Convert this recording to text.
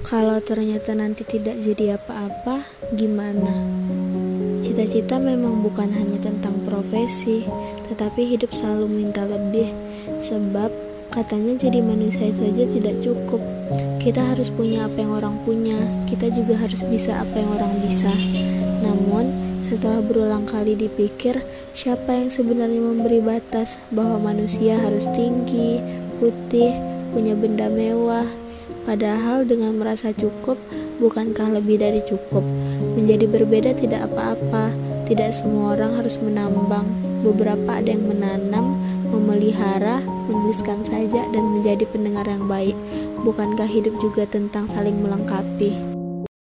Kalau ternyata nanti tidak jadi apa-apa, gimana? Cita-cita memang bukan hanya tentang profesi, tetapi hidup selalu minta lebih. Sebab katanya jadi manusia saja tidak cukup. Kita harus punya apa yang orang punya, kita juga harus bisa apa yang orang bisa. Namun, setelah berulang kali dipikir, siapa yang sebenarnya memberi batas bahwa manusia harus tinggi, putih, punya benda mewah, Padahal dengan merasa cukup, bukankah lebih dari cukup? Menjadi berbeda tidak apa-apa. Tidak semua orang harus menambang. Beberapa ada yang menanam, memelihara, menuliskan saja, dan menjadi pendengar yang baik. Bukankah hidup juga tentang saling melengkapi?